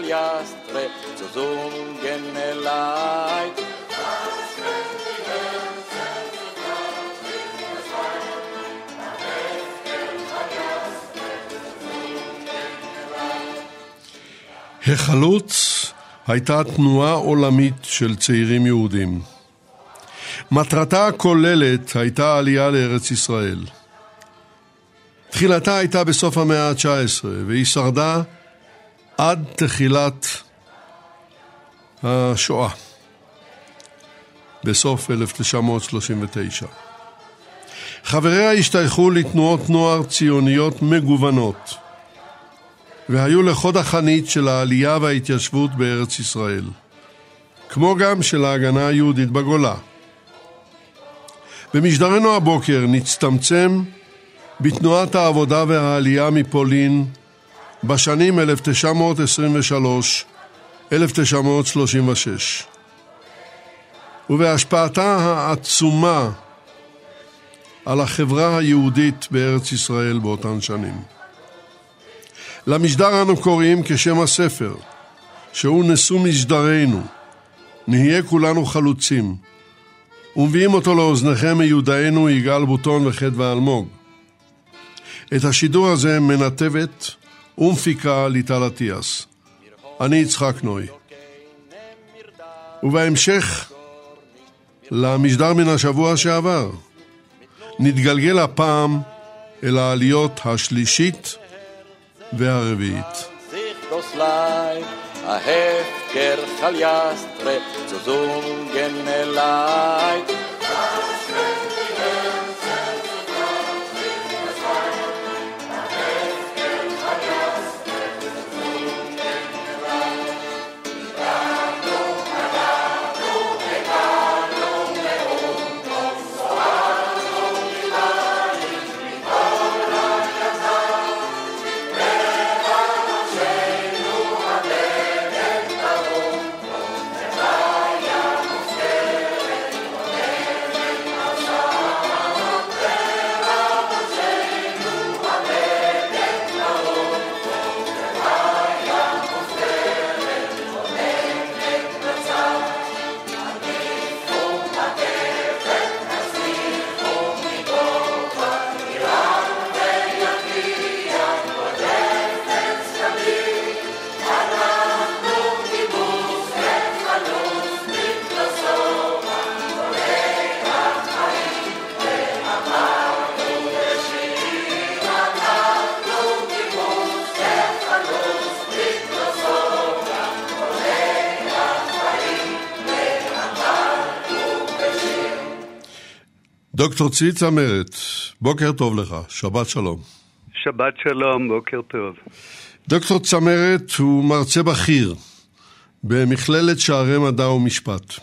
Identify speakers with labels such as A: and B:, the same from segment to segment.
A: chaljastre zu sungen leid.
B: החלוץ הייתה תנועה עולמית של צעירים יהודים. מטרתה הכוללת הייתה עלייה לארץ ישראל. תחילתה הייתה בסוף המאה ה-19 והיא שרדה עד תחילת השואה, בסוף 1939. חבריה השתייכו לתנועות נוער ציוניות מגוונות והיו לחוד החנית של העלייה וההתיישבות בארץ ישראל, כמו גם של ההגנה היהודית בגולה. במשדרנו הבוקר נצטמצם בתנועת העבודה והעלייה מפולין בשנים 1923-1936 ובהשפעתה העצומה על החברה היהודית בארץ ישראל באותן שנים. למשדר אנו קוראים כשם הספר, שהוא נשוא משדרנו, נהיה כולנו חלוצים, ומביאים אותו לאוזניכם מיודענו יגאל בוטון וחדווה אלמוג. את השידור הזה מנתבת ומפיקה ליטל אטיאס. אני יצחק נוי. ובהמשך למשדר מן השבוע שעבר, נתגלגל הפעם אל העליות השלישית והרביעית.
A: das Leib, a hefker chaljastre
B: דוקטור צבי צמרת, בוקר טוב לך, שבת שלום.
C: שבת שלום, בוקר טוב.
B: דוקטור צמרת הוא מרצה בכיר במכללת שערי מדע ומשפט.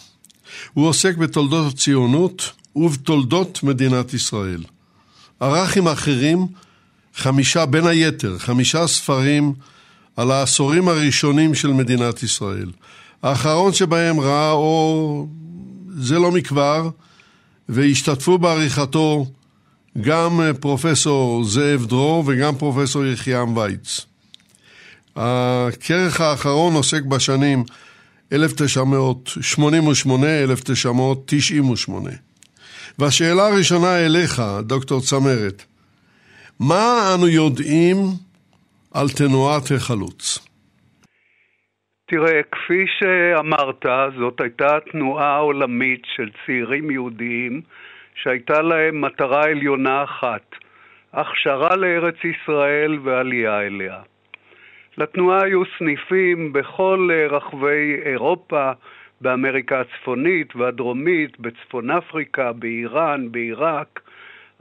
B: הוא עוסק בתולדות הציונות ובתולדות מדינת ישראל. ערך עם אחרים חמישה, בין היתר, חמישה ספרים על העשורים הראשונים של מדינת ישראל. האחרון שבהם ראה אור זה לא מכבר, והשתתפו בעריכתו גם פרופסור זאב דרור וגם פרופסור יחיעם וייץ. הכרך האחרון עוסק בשנים 1988-1998. והשאלה הראשונה אליך, דוקטור צמרת, מה אנו יודעים על תנועת החלוץ?
C: תראה, כפי שאמרת, זאת הייתה תנועה עולמית של צעירים יהודיים שהייתה להם מטרה עליונה אחת, הכשרה לארץ ישראל ועלייה אליה. לתנועה היו סניפים בכל רחבי אירופה, באמריקה הצפונית והדרומית, בצפון אפריקה, באיראן, בעיראק,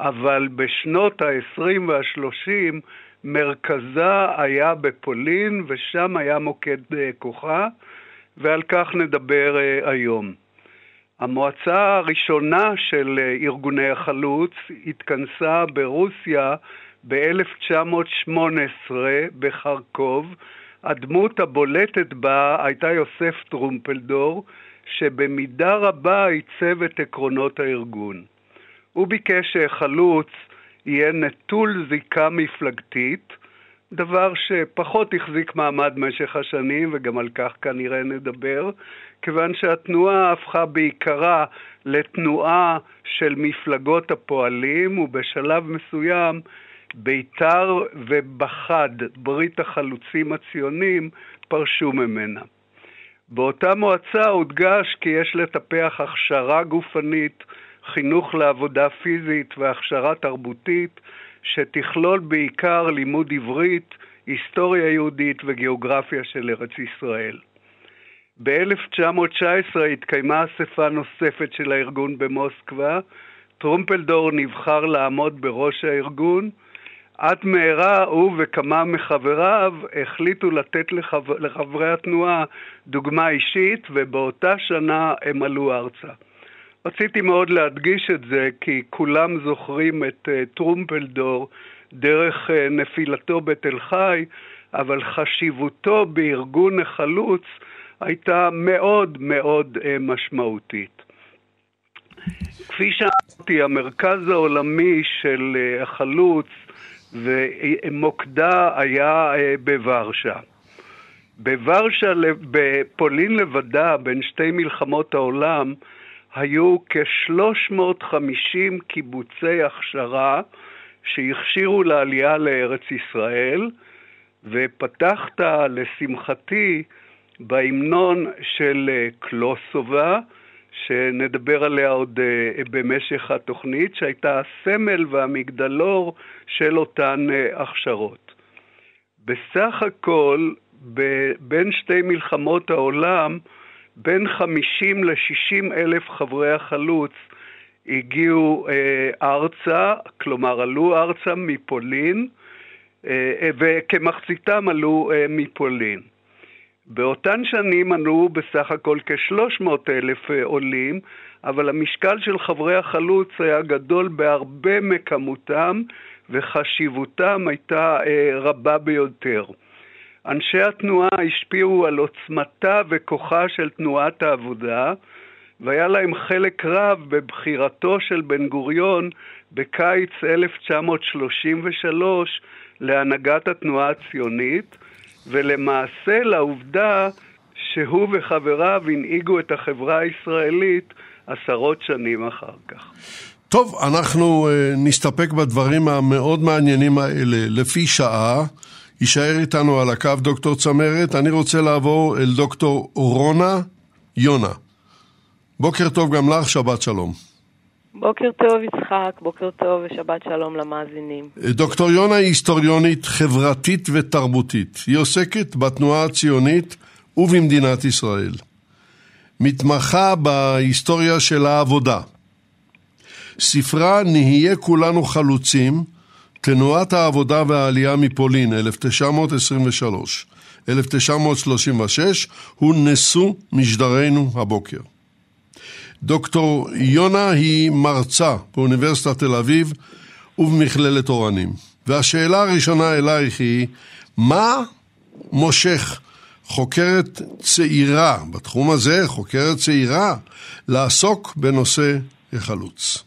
C: אבל בשנות ה-20 וה-30 מרכזה היה בפולין, ושם היה מוקד כוחה, ועל כך נדבר היום. המועצה הראשונה של ארגוני החלוץ התכנסה ברוסיה ב-1918 בחרקוב. הדמות הבולטת בה הייתה יוסף טרומפלדור, שבמידה רבה עיצב את עקרונות הארגון. הוא ביקש שחלוץ יהיה נטול זיקה מפלגתית, דבר שפחות החזיק מעמד במשך השנים, וגם על כך כנראה נדבר, כיוון שהתנועה הפכה בעיקרה לתנועה של מפלגות הפועלים, ובשלב מסוים בית"ר ובחד, ברית החלוצים הציונים, פרשו ממנה. באותה מועצה הודגש כי יש לטפח הכשרה גופנית, חינוך לעבודה פיזית והכשרה תרבותית, שתכלול בעיקר לימוד עברית, היסטוריה יהודית וגיאוגרפיה של ארץ ישראל. ב-1919 התקיימה אספה נוספת של הארגון במוסקבה. טרומפלדור נבחר לעמוד בראש הארגון. עד מהרה הוא וכמה מחבריו החליטו לתת לחבר... לחברי התנועה דוגמה אישית, ובאותה שנה הם עלו ארצה. רציתי מאוד להדגיש את זה, כי כולם זוכרים את uh, טרומפלדור דרך uh, נפילתו בתל חי, אבל חשיבותו בארגון החלוץ הייתה מאוד מאוד uh, משמעותית. כפי שאמרתי, המרכז העולמי של החלוץ ומוקדה היה בוורשה. בוורשה, בפולין לבדה, בין שתי מלחמות העולם, היו כ-350 קיבוצי הכשרה שהכשירו לעלייה לארץ ישראל, ופתחת, לשמחתי, בהמנון של קלוסובה, שנדבר עליה עוד uh, במשך התוכנית, שהייתה הסמל והמגדלור של אותן uh, הכשרות. בסך הכל, בין שתי מלחמות העולם, בין 50 ל-60 אלף חברי החלוץ הגיעו uh, ארצה, כלומר עלו ארצה מפולין, uh, וכמחציתם עלו uh, מפולין. באותן שנים ענו בסך הכל כ-300 אלף אה, עולים, אבל המשקל של חברי החלוץ היה גדול בהרבה מכמותם, וחשיבותם הייתה אה, רבה ביותר. אנשי התנועה השפיעו על עוצמתה וכוחה של תנועת העבודה, והיה להם חלק רב בבחירתו של בן גוריון בקיץ 1933 להנהגת התנועה הציונית, ולמעשה לעובדה שהוא וחבריו הנהיגו את החברה הישראלית עשרות שנים אחר כך.
B: טוב, אנחנו uh, נסתפק בדברים המאוד מעניינים האלה לפי שעה. יישאר איתנו על הקו דוקטור צמרת. אני רוצה לעבור אל דוקטור רונה יונה. בוקר טוב גם לך, שבת שלום.
D: בוקר טוב יצחק, בוקר טוב ושבת שלום למאזינים.
B: דוקטור יונה היא היסטוריונית חברתית ותרבותית. היא עוסקת בתנועה הציונית ובמדינת ישראל. מתמחה בהיסטוריה של העבודה. ספרה "נהיה כולנו חלוצים", תנועת העבודה והעלייה מפולין, 1923, 1936, הוא נשוא משדרנו הבוקר. דוקטור יונה היא מרצה באוניברסיטת תל אביב ובמכללת אורנים. והשאלה הראשונה אלייך היא, מה מושך חוקרת צעירה, בתחום הזה חוקרת צעירה, לעסוק בנושא החלוץ?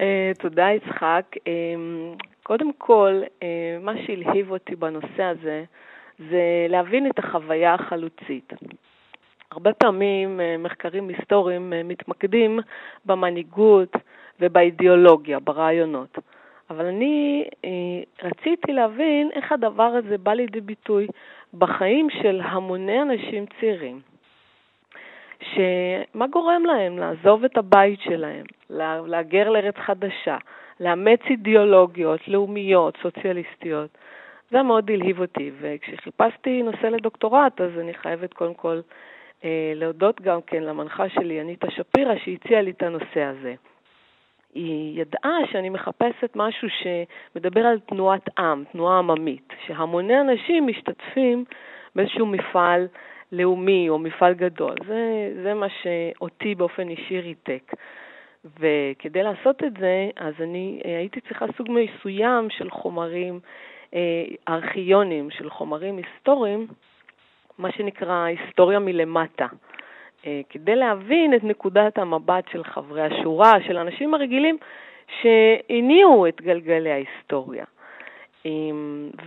D: אה, תודה יצחק. אה, קודם כל, אה, מה שהלהיב אותי בנושא הזה זה להבין את החוויה החלוצית. הרבה פעמים מחקרים היסטוריים מתמקדים במנהיגות ובאידיאולוגיה, ברעיונות. אבל אני רציתי להבין איך הדבר הזה בא לידי ביטוי בחיים של המוני אנשים צעירים. שמה גורם להם לעזוב את הבית שלהם, להגר לארץ חדשה, לאמץ אידיאולוגיות לאומיות, סוציאליסטיות. זה מאוד הלהיב אותי, וכשחיפשתי נושא לדוקטורט, אז אני חייבת קודם כל אה, להודות גם כן למנחה שלי, אניטה שפירא, שהציעה לי את הנושא הזה. היא ידעה שאני מחפשת משהו שמדבר על תנועת עם, תנועה עממית, שהמוני אנשים משתתפים באיזשהו מפעל לאומי או מפעל גדול. זה, זה מה שאותי באופן אישי ריתק. וכדי לעשות את זה, אז אני אה, הייתי צריכה סוג מסוים של חומרים אה, ארכיונים, של חומרים היסטוריים, מה שנקרא היסטוריה מלמטה. אה, כדי להבין את נקודת המבט של חברי השורה, של האנשים הרגילים שהניעו את גלגלי ההיסטוריה.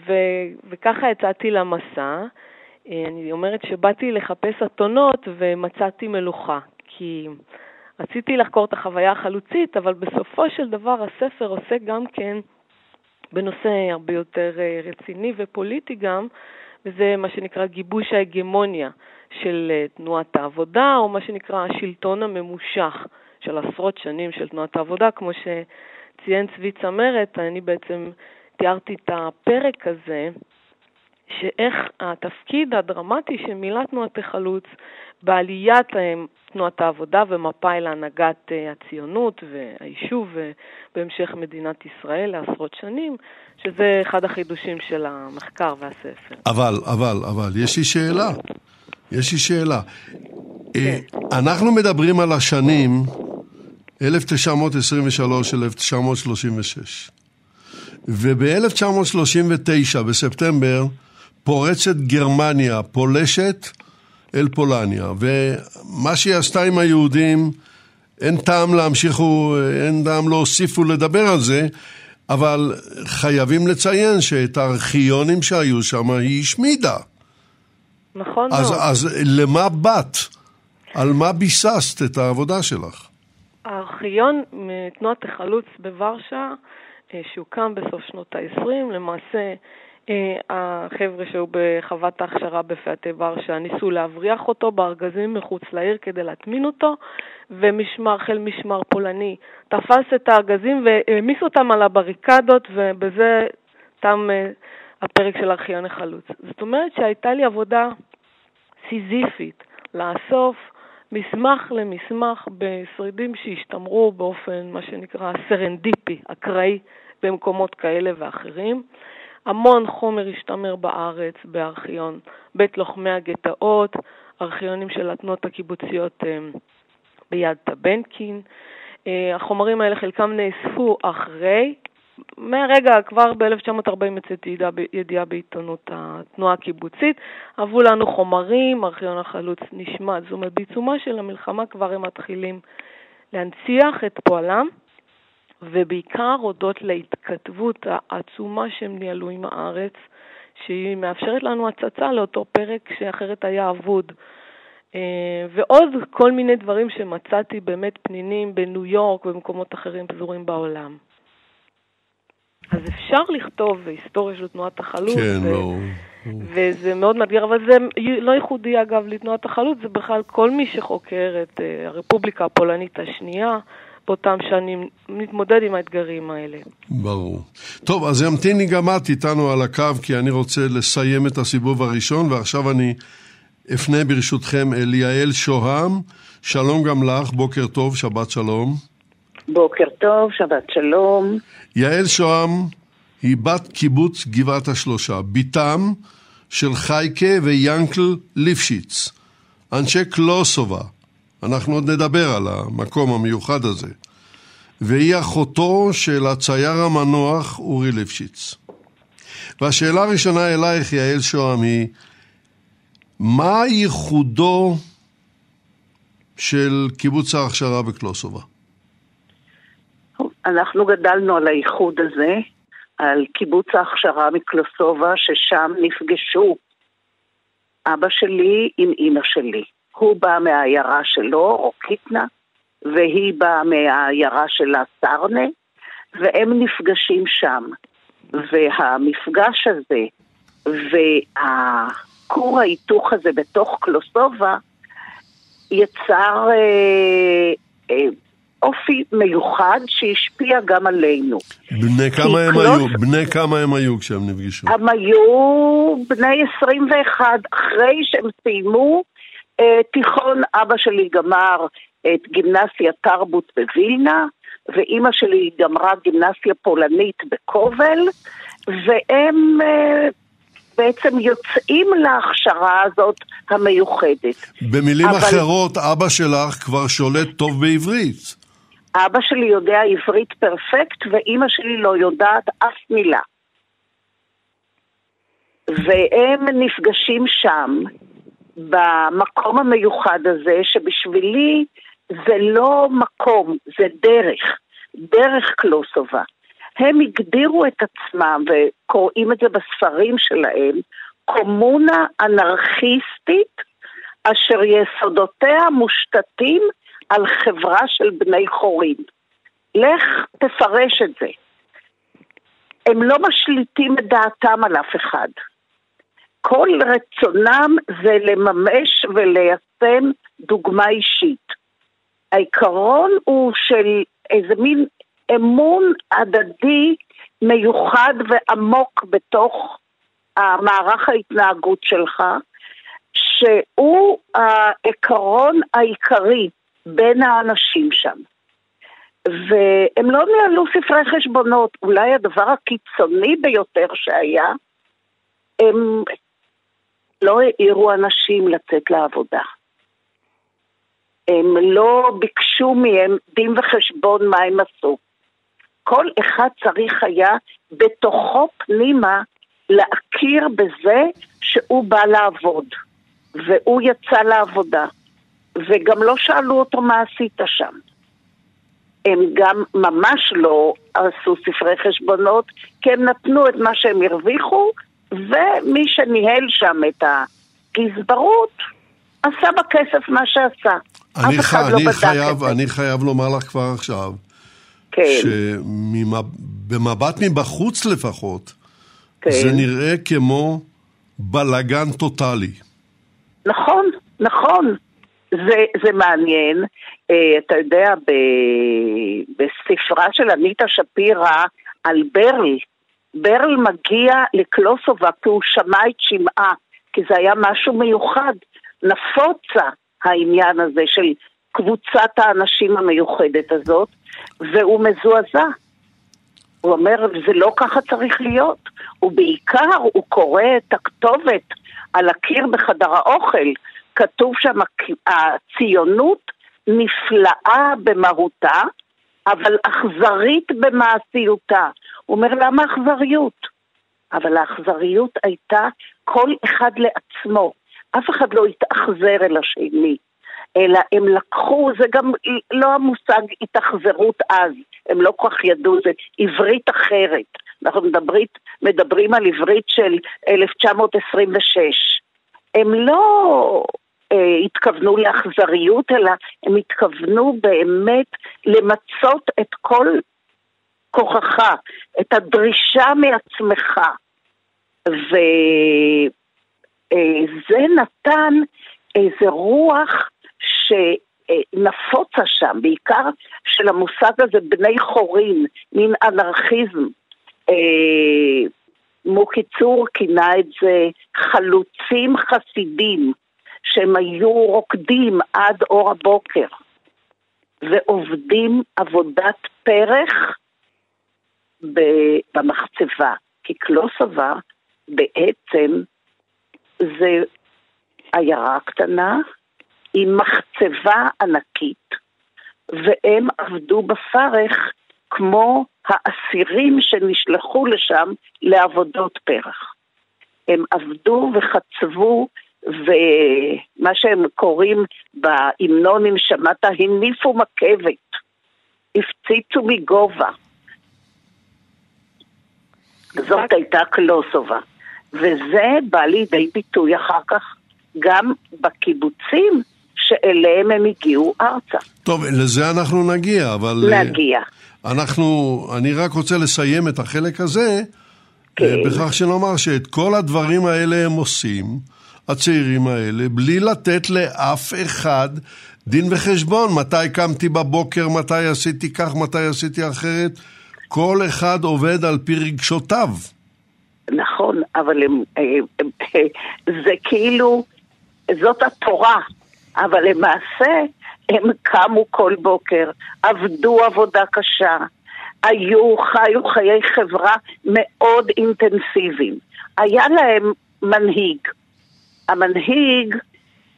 D: ו- וככה יצאתי למסע. אני אומרת שבאתי לחפש אתונות ומצאתי מלוכה, כי רציתי לחקור את החוויה החלוצית, אבל בסופו של דבר הספר עוסק גם כן בנושא הרבה יותר אה, רציני ופוליטי גם, וזה מה שנקרא גיבוש ההגמוניה של אה, תנועת העבודה, או מה שנקרא השלטון הממושך של עשרות שנים של תנועת העבודה, כמו שציין צבי צמרת, אני בעצם תיארתי את הפרק הזה, שאיך התפקיד הדרמטי שמילא תנועת החלוץ בעליית אה, תנועת העבודה ומפאי להנהגת אה, הציונות והיישוב ובהמשך מדינת ישראל לעשרות שנים, שזה אחד החידושים של המחקר והספר.
B: אבל, אבל, אבל, יש לי שאלה. יש לי שאלה. אה, אנחנו מדברים על השנים 1923-1936, וב-1939, בספטמבר, פורצת גרמניה, פולשת אל פולניה, ומה שהיא עשתה עם היהודים, אין טעם להמשיך, אין טעם להוסיף ולדבר על זה, אבל חייבים לציין שאת הארכיונים שהיו שם היא השמידה.
D: נכון
B: אז,
D: מאוד.
B: אז למה באת? על מה ביססת את העבודה שלך?
D: הארכיון מתנועת החלוץ בוורשה, אה, שהוקם בסוף שנות ה-20, למעשה החבר'ה שהיו בחוות ההכשרה בפאתי ורשה ניסו להבריח אותו בארגזים מחוץ לעיר כדי להטמין אותו, ומשמר, חיל משמר פולני תפס את הארגזים והעמיס אותם על הבריקדות, ובזה תם אה, הפרק של ארכיון החלוץ. זאת אומרת שהייתה לי עבודה סיזיפית לאסוף מסמך למסמך בשרידים שהשתמרו באופן, מה שנקרא, סרנדיפי, אקראי, במקומות כאלה ואחרים. המון חומר השתמר בארץ בארכיון בית לוחמי הגטאות, ארכיונים של התנועות הקיבוציות אה, ביד טבנקין. אה, החומרים האלה חלקם נאספו אחרי, מהרגע, כבר ב-1940 יצאתי ידיעה בעיתונות התנועה הקיבוצית, עברו לנו חומרים, ארכיון החלוץ נשמט, זאת אומרת, בעיצומה של המלחמה כבר הם מתחילים להנציח את פועלם. ובעיקר הודות להתכתבות העצומה שהם ניהלו עם הארץ, שהיא מאפשרת לנו הצצה לאותו פרק שאחרת היה אבוד. אה, ועוד כל מיני דברים שמצאתי באמת פנינים בניו יורק ובמקומות אחרים פזורים בעולם. אז אפשר לכתוב היסטוריה של תנועת החלוץ.
B: כן, ו... לא.
D: וזה מאוד מאתגר, אבל זה לא ייחודי אגב לתנועת החלוץ, זה בכלל כל מי שחוקר את אה, הרפובליקה הפולנית השנייה, באותם שנים, מתמודד עם האתגרים האלה.
B: ברור. טוב, אז ימתיני גם את איתנו על הקו, כי אני רוצה לסיים את הסיבוב הראשון, ועכשיו אני אפנה ברשותכם אל יעל שוהם. שלום גם לך, בוקר טוב, שבת שלום.
E: בוקר טוב, שבת שלום.
B: יעל שוהם היא בת קיבוץ גבעת השלושה, בתם של חייקה ויאנקל ליפשיץ, אנשי קלוסובה, אנחנו עוד נדבר על המקום המיוחד הזה. והיא אחותו של הצייר המנוח אורי ליפשיץ. והשאלה הראשונה אלייך, יעל שוהם, היא מה ייחודו של קיבוץ ההכשרה בקלוסובה?
E: אנחנו גדלנו על הייחוד הזה, על קיבוץ ההכשרה מקלוסובה, ששם נפגשו אבא שלי עם אימא שלי. הוא בא מהעיירה שלו, רוקיטנה, והיא באה מהעיירה שלה, סרנה, והם נפגשים שם. והמפגש הזה והכור ההיתוך הזה בתוך קלוסובה יצר אה, אה, אופי מיוחד שהשפיע גם עלינו.
B: בני כמה הם קלוס... היו? בני כמה הם היו כשהם נפגשו?
E: הם היו בני 21, אחרי שהם סיימו תיכון, אבא שלי גמר את גימנסיה תרבות בווילנה, ואימא שלי גמרה גימנסיה פולנית בכובל, והם אה, בעצם יוצאים להכשרה הזאת המיוחדת.
B: במילים
E: אבל-
B: אחרות, אבא שלך כבר שולט טוב בעברית.
E: אבא שלי יודע עברית פרפקט, ואימא שלי לא יודעת אף מילה. והם נפגשים שם, במקום המיוחד הזה, שבשבילי זה לא מקום, זה דרך, דרך קלוסובה. הם הגדירו את עצמם, וקוראים את זה בספרים שלהם, קומונה אנרכיסטית, אשר יסודותיה מושתתים על חברה של בני חורין. לך תפרש את זה. הם לא משליטים את דעתם על אף אחד. כל רצונם זה לממש וליישם דוגמה אישית. העיקרון הוא של איזה מין אמון הדדי מיוחד ועמוק בתוך המערך ההתנהגות שלך, שהוא העיקרון העיקרי בין האנשים שם. והם לא ניהלו ספרי חשבונות, אולי הדבר הקיצוני ביותר שהיה, הם לא העירו אנשים לצאת לעבודה. הם לא ביקשו מהם דין וחשבון מה הם עשו. כל אחד צריך היה בתוכו פנימה להכיר בזה שהוא בא לעבוד, והוא יצא לעבודה, וגם לא שאלו אותו מה עשית שם. הם גם ממש לא עשו ספרי חשבונות, כי הם נתנו את מה שהם הרוויחו, ומי שניהל שם את הגזברות, עשה בכסף מה שעשה.
B: אני,
E: אף אחד
B: ח...
E: לא
B: אני,
E: בדק
B: חייב,
E: את זה.
B: אני חייב לומר לך כבר עכשיו,
E: כן,
B: שבמבט מבחוץ לפחות,
E: כן.
B: זה נראה כמו בלגן טוטאלי.
E: נכון, נכון. זה, זה מעניין. אה, אתה יודע, ב, בספרה של אניטה שפירא על ברל, ברל מגיע לקלוסובה כי הוא שמע את שמעה, כי זה היה משהו מיוחד. נפוצה העניין הזה של קבוצת האנשים המיוחדת הזאת, והוא מזועזע. הוא אומר, זה לא ככה צריך להיות. ובעיקר הוא קורא את הכתובת על הקיר בחדר האוכל. כתוב שם, הציונות נפלאה במהותה, אבל אכזרית במעשיותה. הוא אומר, למה אכזריות? אבל האכזריות הייתה כל אחד לעצמו. אף אחד לא התאכזר אל השני, אלא הם לקחו, זה גם לא המושג התאכזרות אז, הם לא כל כך ידעו, זה עברית אחרת. אנחנו מדברים, מדברים על עברית של 1926. הם לא אה, התכוונו לאכזריות, אלא הם התכוונו באמת למצות את כל כוחך, את הדרישה מעצמך. וזה נתן איזה רוח שנפוצה שם, בעיקר של המושג הזה בני חורין, מין אנרכיזם. אה, מוקי צור כינה את זה חלוצים חסידים, שהם היו רוקדים עד אור הבוקר, ועובדים עבודת פרח במחצבה. כי קלוסובה בעצם זה עיירה קטנה עם מחצבה ענקית, והם עבדו בפרך כמו האסירים שנשלחו לשם לעבודות פרח. הם עבדו וחצבו, ומה שהם קוראים בהמנונים, שמעת, הניפו מכבת, הפציצו מגובה. זאת הייתה קלוסובה. וזה בא לידי ביטוי אחר כך גם בקיבוצים שאליהם הם הגיעו ארצה.
B: טוב, לזה אנחנו נגיע, אבל...
E: נגיע.
B: אנחנו, אני רק רוצה לסיים את החלק הזה,
E: כן.
B: בכך שנאמר שאת כל הדברים האלה הם עושים, הצעירים האלה, בלי לתת לאף אחד דין וחשבון, מתי קמתי בבוקר, מתי עשיתי כך, מתי עשיתי אחרת. כל אחד עובד על פי רגשותיו.
E: נכון, אבל הם, הם, הם, זה כאילו, זאת התורה. אבל למעשה הם קמו כל בוקר, עבדו עבודה קשה, היו, חיו חיי חברה מאוד אינטנסיביים. היה להם מנהיג. המנהיג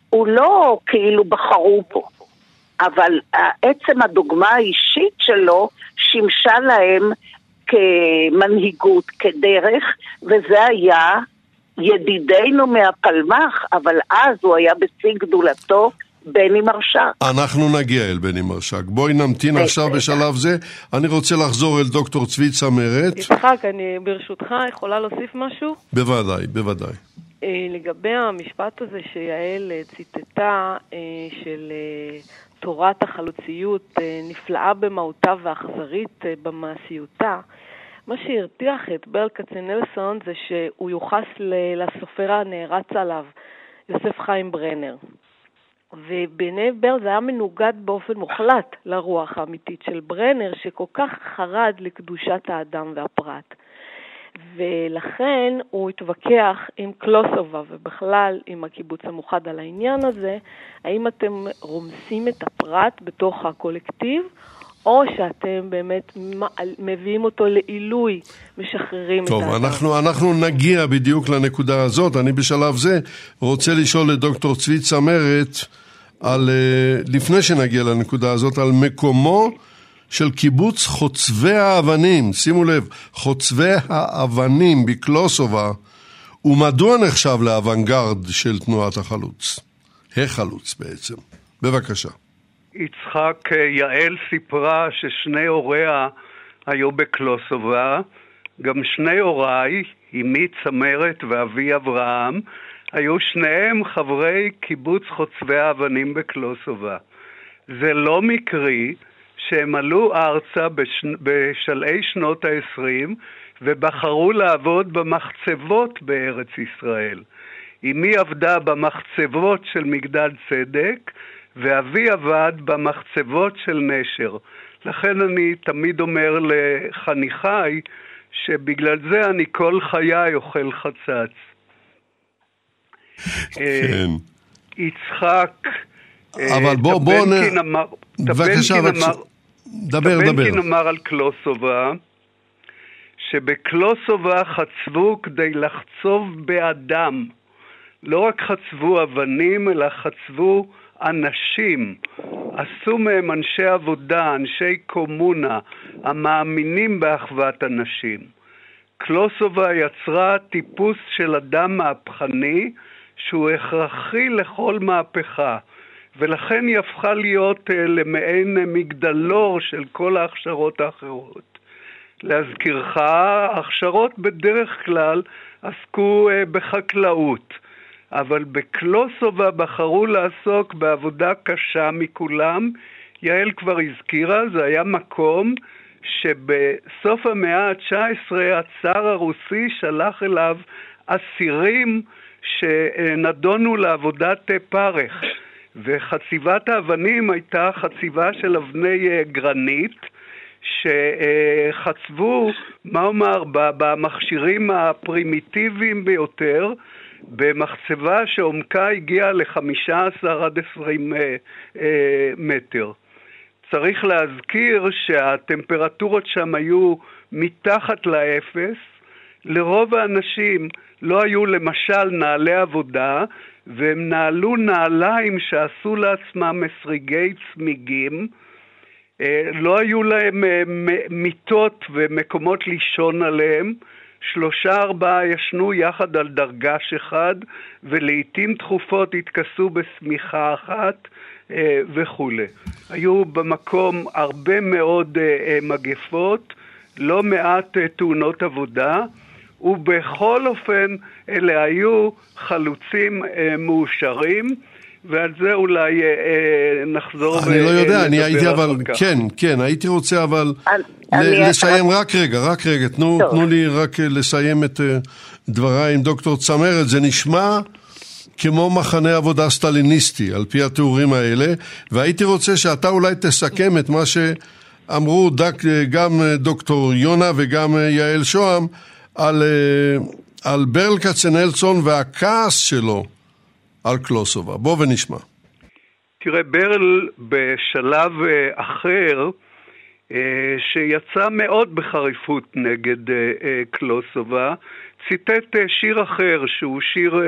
E: הוא לא כאילו בחרו בו, אבל עצם הדוגמה האישית שלו שימשה להם כמנהיגות, כדרך, וזה היה ידידנו מהפלמ"ח, אבל אז הוא היה בשיא גדולתו. בני מרשק.
B: אנחנו נגיע אל בני מרשק. בואי נמתין עכשיו בשלב זה. אני רוצה לחזור אל דוקטור צבי צמרת.
D: יצחק, אני ברשותך יכולה להוסיף משהו?
B: בוודאי, בוודאי.
D: אה, לגבי המשפט הזה שיעל אה, ציטטה, אה, של תורת החלוציות נפלאה במהותה ואכזרית במעשיותה, מה שהרתיח את ברל כצנלסון זה שהוא יוחס לסופר הנערץ עליו, יוסף חיים ברנר. ובעיני ברל זה היה מנוגד באופן מוחלט לרוח האמיתית של ברנר, שכל כך חרד לקדושת האדם והפרט. ולכן הוא התווכח עם קלוסובה ובכלל עם הקיבוץ המאוחד על העניין הזה, האם אתם רומסים את הפרט בתוך הקולקטיב, או שאתם באמת מביאים אותו לעילוי, משחררים
B: טוב,
D: את האדם.
B: טוב, אנחנו, אנחנו נגיע בדיוק לנקודה הזאת. אני בשלב זה רוצה לשאול את דוקטור צבי צמרת, על, אה, לפני שנגיע לנקודה הזאת, על מקומו של קיבוץ חוצבי האבנים, שימו לב, חוצבי האבנים בקלוסובה, ומדוע נחשב לאוונגרד של תנועת החלוץ? החלוץ בעצם. בבקשה.
C: יצחק, אה, יעל סיפרה ששני הוריה היו בקלוסובה, גם שני הוריי, אמי צמרת ואבי אברהם, היו שניהם חברי קיבוץ חוצבי האבנים בקלוסובה. זה לא מקרי שהם עלו ארצה בש... בשלהי שנות ה-20 ובחרו לעבוד במחצבות בארץ ישראל. אמי עבדה במחצבות של מגדל צדק, ואבי עבד במחצבות של נשר. לכן אני תמיד אומר לחניכיי שבגלל זה אני כל חיי אוכל חצץ.
B: כן.
C: יצחק...
B: אבל בוא, בוא...
C: אמר,
B: בבקשה, בבקשה. דבר, דבר.
C: טבנקין אמר על קלוסובה, שבקלוסובה חצבו כדי לחצוב באדם. לא רק חצבו אבנים, אלא חצבו אנשים. עשו מהם אנשי עבודה, אנשי קומונה, המאמינים באחוות אנשים. קלוסובה יצרה טיפוס של אדם מהפכני שהוא הכרחי לכל מהפכה. ולכן היא הפכה להיות uh, למעין מגדלור של כל ההכשרות האחרות. להזכירך, ההכשרות בדרך כלל עסקו uh, בחקלאות, אבל בקלוסובה בחרו לעסוק בעבודה קשה מכולם. יעל כבר הזכירה, זה היה מקום שבסוף המאה ה-19 הצאר הרוסי שלח אליו אסירים שנדונו לעבודת פרך. וחציבת האבנים הייתה חציבה של אבני אה, גרנית שחצבו, מה אומר, במכשירים הפרימיטיביים ביותר, במחצבה שעומקה הגיעה ל-15 עד 20 אה, אה, מטר. צריך להזכיר שהטמפרטורות שם היו מתחת לאפס. לרוב האנשים לא היו למשל נעלי עבודה, והם נעלו נעליים שעשו לעצמם מסריגי צמיגים. אה, לא היו להם אה, מיטות ומקומות לישון עליהם. שלושה ארבעה ישנו יחד על דרגש אחד, ולעיתים תכופות התכסו בשמיכה אחת אה, וכולי. היו במקום הרבה מאוד מגפות, לא מעט תאונות עבודה. ובכל אופן אלה היו חלוצים אה, מאושרים. ועל זה אולי אה, אה נחזור
B: אני לא יודע, אני הייתי אבל, כן, כן, הייתי רוצה אבל אני, לסיים, אני... רק רגע, רק רגע, תנו, תנו לי רק אה, לסיים את אה, דבריי עם דוקטור צמרת, זה נשמע כמו מחנה עבודה סטליניסטי, על פי התיאורים האלה, והייתי רוצה שאתה אולי תסכם את מה שאמרו דק, גם דוקטור יונה וגם יעל שוהם, על, אה, על ברל כצנלסון והכעס שלו על קלוסובה. בוא ונשמע.
C: תראה, ברל בשלב אחר, שיצא מאוד בחריפות נגד קלוסובה, ציטט שיר אחר, שהוא שיר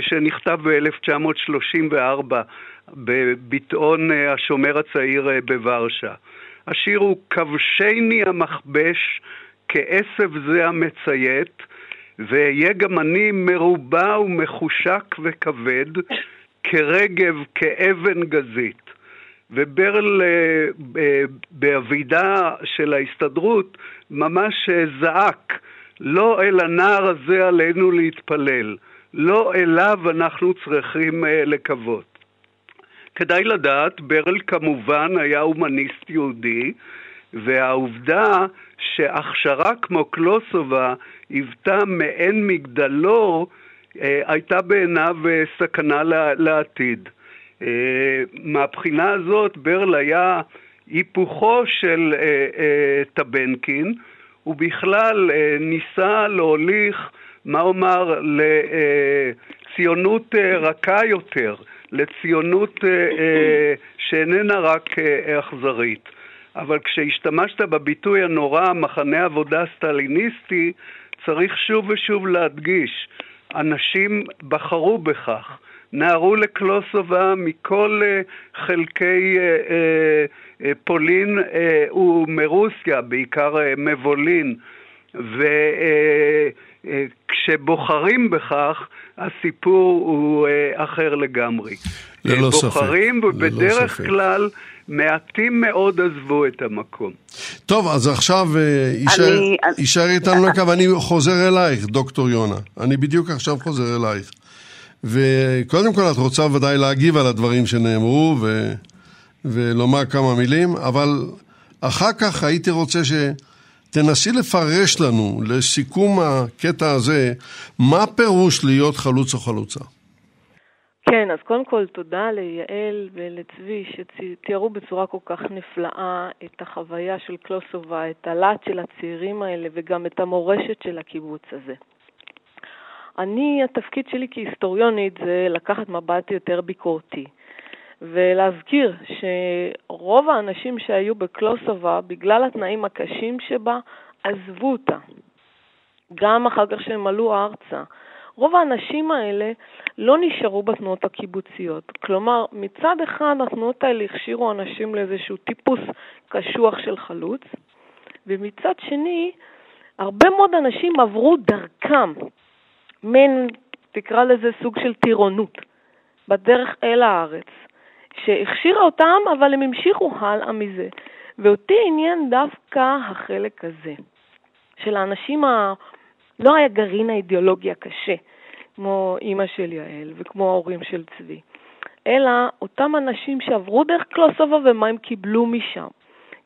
C: שנכתב ב-1934 בביטאון השומר הצעיר בוורשה. השיר הוא כבשני המכבש כעשב זה המציית, ואהיה גם אני מרובע ומחושק וכבד, כרגב, כאבן גזית. וברל אה, אה, בוועידה של ההסתדרות ממש אה, זעק, לא אל הנער הזה עלינו להתפלל, לא אליו אנחנו צריכים לקוות. כדאי לדעת, ברל כמובן היה הומניסט יהודי, והעובדה שהכשרה כמו קלוסובה היוותה מעין מגדלור, אה, הייתה בעיניו אה, סכנה לעתיד. אה, מהבחינה הזאת ברל היה היפוכו של טבנקין, ובכלל ניסה להוליך, מה אומר, לציונות רכה יותר. לציונות אה, אה, שאיננה רק אה, אכזרית. אבל כשהשתמשת בביטוי הנורא מחנה עבודה סטליניסטי, צריך שוב ושוב להדגיש, אנשים בחרו בכך, נהרו לקלוסובה מכל חלקי פולין ומרוסיה, בעיקר מבולין, וכשבוחרים בכך, הסיפור הוא אה, אחר לגמרי.
B: ללא
C: ספק. בוחרים, ובדרך
B: ספק.
C: כלל מעטים מאוד עזבו את המקום.
B: טוב, אז עכשיו אה, יישאר איתנו לקו, אני חוזר אלייך, דוקטור יונה. אני בדיוק עכשיו חוזר אלייך. וקודם כל את רוצה ודאי להגיב על הדברים שנאמרו ו... ולומר כמה מילים, אבל אחר כך הייתי רוצה ש... תנסי לפרש לנו, לסיכום הקטע הזה, מה פירוש להיות חלוץ או חלוצה?
D: כן, אז קודם כל תודה ליעל ולצבי שתיארו בצורה כל כך נפלאה את החוויה של קלוסובה, את הלהט של הצעירים האלה וגם את המורשת של הקיבוץ הזה. אני, התפקיד שלי כהיסטוריונית זה לקחת מבט יותר ביקורתי. ולהזכיר שרוב האנשים שהיו בקלוסובה, בגלל התנאים הקשים שבה, עזבו אותה. גם אחר כך שהם עלו ארצה. רוב האנשים האלה לא נשארו בתנועות הקיבוציות. כלומר, מצד אחד התנועות האלה הכשירו אנשים לאיזשהו טיפוס קשוח של חלוץ, ומצד שני, הרבה מאוד אנשים עברו דרכם, מין, תקרא לזה סוג של טירונות, בדרך אל הארץ. שהכשירה אותם, אבל הם המשיכו הלאה מזה. ואותי עניין דווקא החלק הזה, של האנשים ה... לא היה גרעין האידיאולוגי הקשה, כמו אימא של יעל וכמו ההורים של צבי, אלא אותם אנשים שעברו דרך קלוסובה ומה הם קיבלו משם.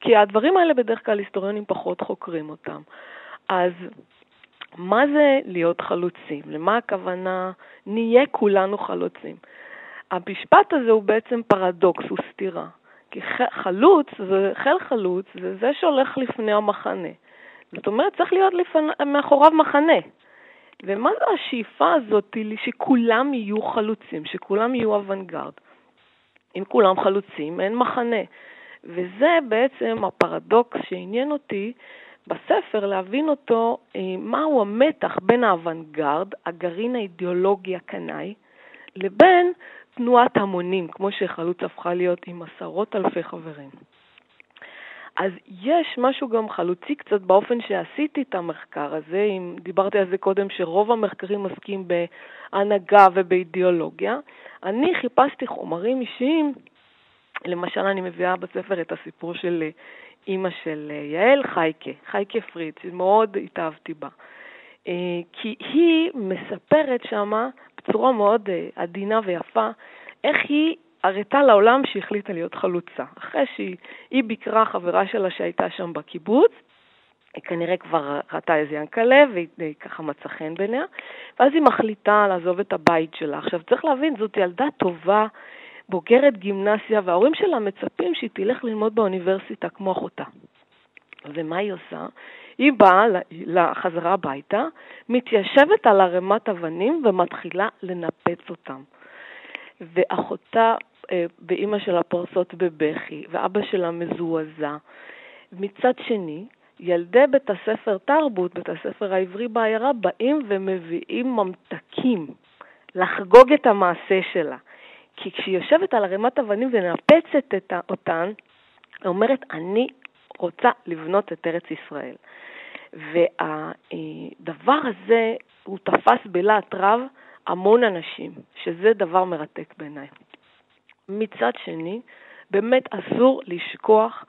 D: כי הדברים האלה בדרך כלל היסטוריונים פחות חוקרים אותם. אז מה זה להיות חלוצים? למה הכוונה נהיה כולנו חלוצים? המשפט הזה הוא בעצם פרדוקס, הוא סתירה. כי חלוץ, זה, חיל חלוץ, זה זה שהולך לפני המחנה. זאת אומרת, צריך להיות לפני, מאחוריו מחנה. ומה זו השאיפה הזאת שכולם יהיו חלוצים, שכולם יהיו אוונגרד? אם כולם חלוצים, אין מחנה. וזה בעצם הפרדוקס שעניין אותי בספר, להבין אותו, אה, מהו המתח בין האוונגרד, הגרעין האידיאולוגי הקנאי, לבין תנועת המונים, כמו שחלוץ הפכה להיות עם עשרות אלפי חברים. אז יש משהו גם חלוצי קצת באופן שעשיתי את המחקר הזה, אם דיברתי על זה קודם שרוב המחקרים עוסקים בהנהגה ובאידיאולוגיה. אני חיפשתי חומרים אישיים, למשל אני מביאה בספר את הסיפור של אימא של יעל, חייקה, חייקה פריד, שמאוד התאהבתי בה. אה, כי היא מספרת שמה בצורה מאוד אה, עדינה ויפה, איך היא הראתה לעולם שהחליטה להיות חלוצה. אחרי שהיא ביקרה חברה שלה שהייתה שם בקיבוץ, היא כנראה כבר ראתה איזה ינקלה, והיא ככה מצא חן בעיניה, ואז היא מחליטה לעזוב את הבית שלה. עכשיו, צריך להבין, זאת ילדה טובה, בוגרת גימנסיה, וההורים שלה מצפים שהיא תלך ללמוד באוניברסיטה כמו אחותה. ומה היא עושה? היא באה לחזרה הביתה, מתיישבת על ערימת אבנים ומתחילה לנפץ אותם. ואחותה אה, ואימא שלה פורסות בבכי, ואבא שלה מזועזע. מצד שני, ילדי בית הספר תרבות, בית הספר העברי בעיירה, באים ומביאים ממתקים לחגוג את המעשה שלה. כי כשהיא יושבת על ערימת אבנים ומנפצת אותן, היא אומרת, אני רוצה לבנות את ארץ ישראל. והדבר הזה, הוא תפס בלהט רב המון אנשים, שזה דבר מרתק בעיניי. מצד שני, באמת אסור לשכוח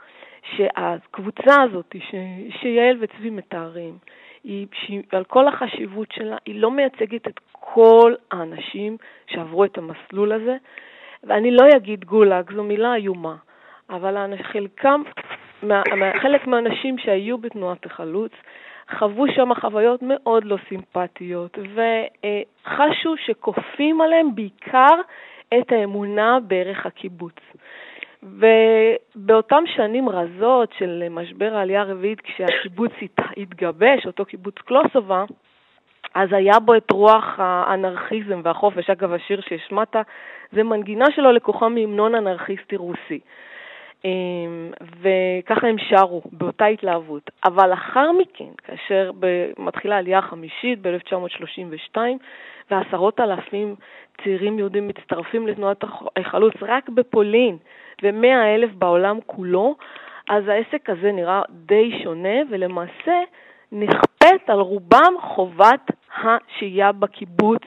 D: שהקבוצה הזאת, ש... שיעל וצבי מתארים, היא, שהיא, על כל החשיבות שלה, היא לא מייצגת את כל האנשים שעברו את המסלול הזה, ואני לא אגיד גולאג, זו מילה איומה, אבל חלקם, מה, חלק מהאנשים שהיו בתנועת החלוץ, חוו שם חוויות מאוד לא סימפטיות, וחשו שכופים עליהם בעיקר את האמונה בערך הקיבוץ. ובאותם שנים רזות של משבר העלייה הרביעית, כשהקיבוץ התגבש, אותו קיבוץ קלוסובה, אז היה בו את רוח האנרכיזם והחופש. אגב, השיר שהשמעת זה מנגינה שלו לקוחה מהמנון אנרכיסטי רוסי. אמ, וככה הם שרו, באותה התלהבות. אבל לאחר מכן, כאשר מתחילה העלייה החמישית ב-1932, ועשרות אלפים צעירים יהודים מצטרפים לתנועת החלוץ רק בפולין, ומאה אלף בעולם כולו, אז העסק הזה נראה די שונה, ולמעשה נכפית על רובם חובת השהייה בקיבוץ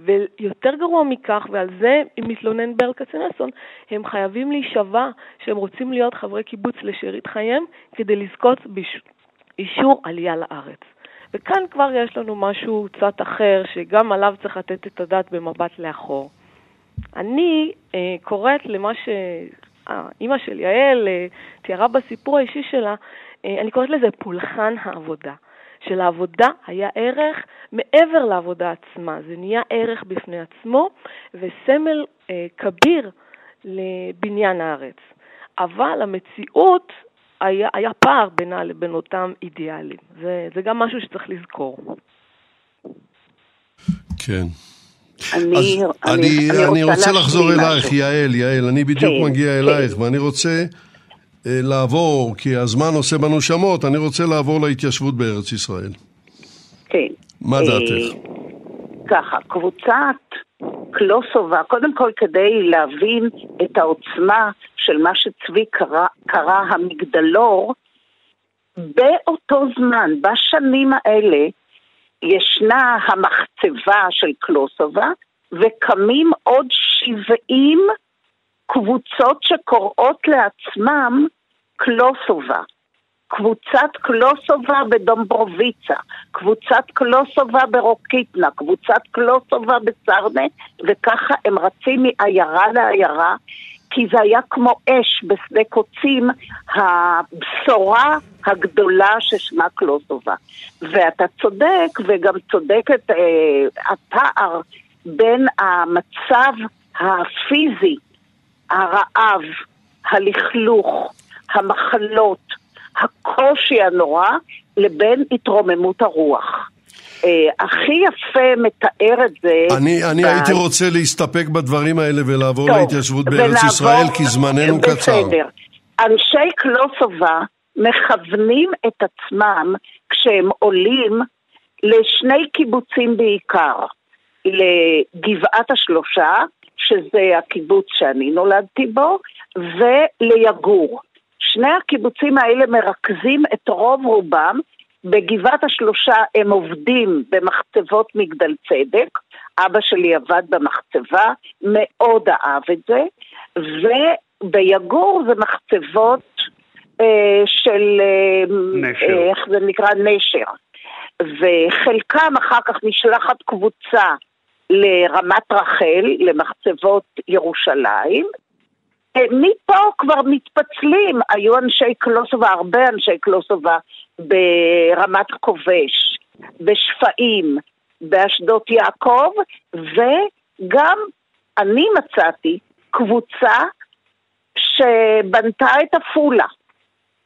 D: ויותר גרוע מכך, ועל זה מתלונן ברל כצנלסון, הם חייבים להישבע שהם רוצים להיות חברי קיבוץ לשארית חייהם כדי לזכות באישור עלייה לארץ. וכאן כבר יש לנו משהו קצת אחר, שגם עליו צריך לתת את הדעת במבט לאחור. אני אה, קוראת למה שאימא של יעל אה, תיארה בסיפור האישי שלה, אה, אני קוראת לזה פולחן העבודה. שלעבודה היה ערך מעבר לעבודה עצמה, זה נהיה ערך בפני עצמו וסמל אה, כביר לבניין הארץ. אבל המציאות, היה, היה פער בינה לבין אותם אידיאלים. זה, זה גם משהו שצריך לזכור.
B: כן. אני, אז אני, אני, אני, אני רוצה, רוצה לחזור אלייך, יעל, יעל, אני בדיוק כן, מגיע כן. אלייך, ואני רוצה לעבור, כי הזמן עושה בנו שמות, אני רוצה לעבור להתיישבות בארץ ישראל.
E: כן.
B: מה אה, דעתך?
E: ככה, קבוצת קלוסובה, קודם כל כדי להבין את העוצמה של מה שצבי קרא, קרא המגדלור, באותו זמן, בשנים האלה, ישנה המחצבה של קלוסובה, וקמים עוד 70 קבוצות שקוראות לעצמם קלוסובה. קבוצת קלוסובה בדומברוויצה, קבוצת קלוסובה ברוקיטנה, קבוצת קלוסובה בסרנה, וככה הם רצים מעיירה לעיירה, כי זה היה כמו אש בשדה קוצים, הבשורה הגדולה ששמה קלוסובה. ואתה צודק, וגם צודקת אה, הפער בין המצב הפיזי הרעב, הלכלוך, המחלות, הקושי הנורא, לבין התרוממות הרוח. Uh, הכי יפה מתאר את זה...
B: אני, אני. הייתי רוצה להסתפק בדברים האלה ולעבור טוב, להתיישבות בארץ ולעבור... ישראל, כי זמננו בסדר. קצר. בסדר.
E: אנשי קלוסובה מכוונים את עצמם כשהם עולים לשני קיבוצים בעיקר, לגבעת השלושה שזה הקיבוץ שאני נולדתי בו, וליגור. שני הקיבוצים האלה מרכזים את רוב רובם. בגבעת השלושה הם עובדים במחצבות מגדל צדק, אבא שלי עבד במחצבה, מאוד אהב את זה, וביגור זה מחצבות אה, של, אה, נשר. אה, איך זה נקרא? נשר. וחלקם אחר כך נשלחת קבוצה לרמת רחל, למחצבות ירושלים. אה, מפה כבר מתפצלים, היו אנשי קלוסובה, הרבה אנשי קלוסובה ברמת כובש, בשפיים, באשדות יעקב, וגם אני מצאתי קבוצה שבנתה את עפולה.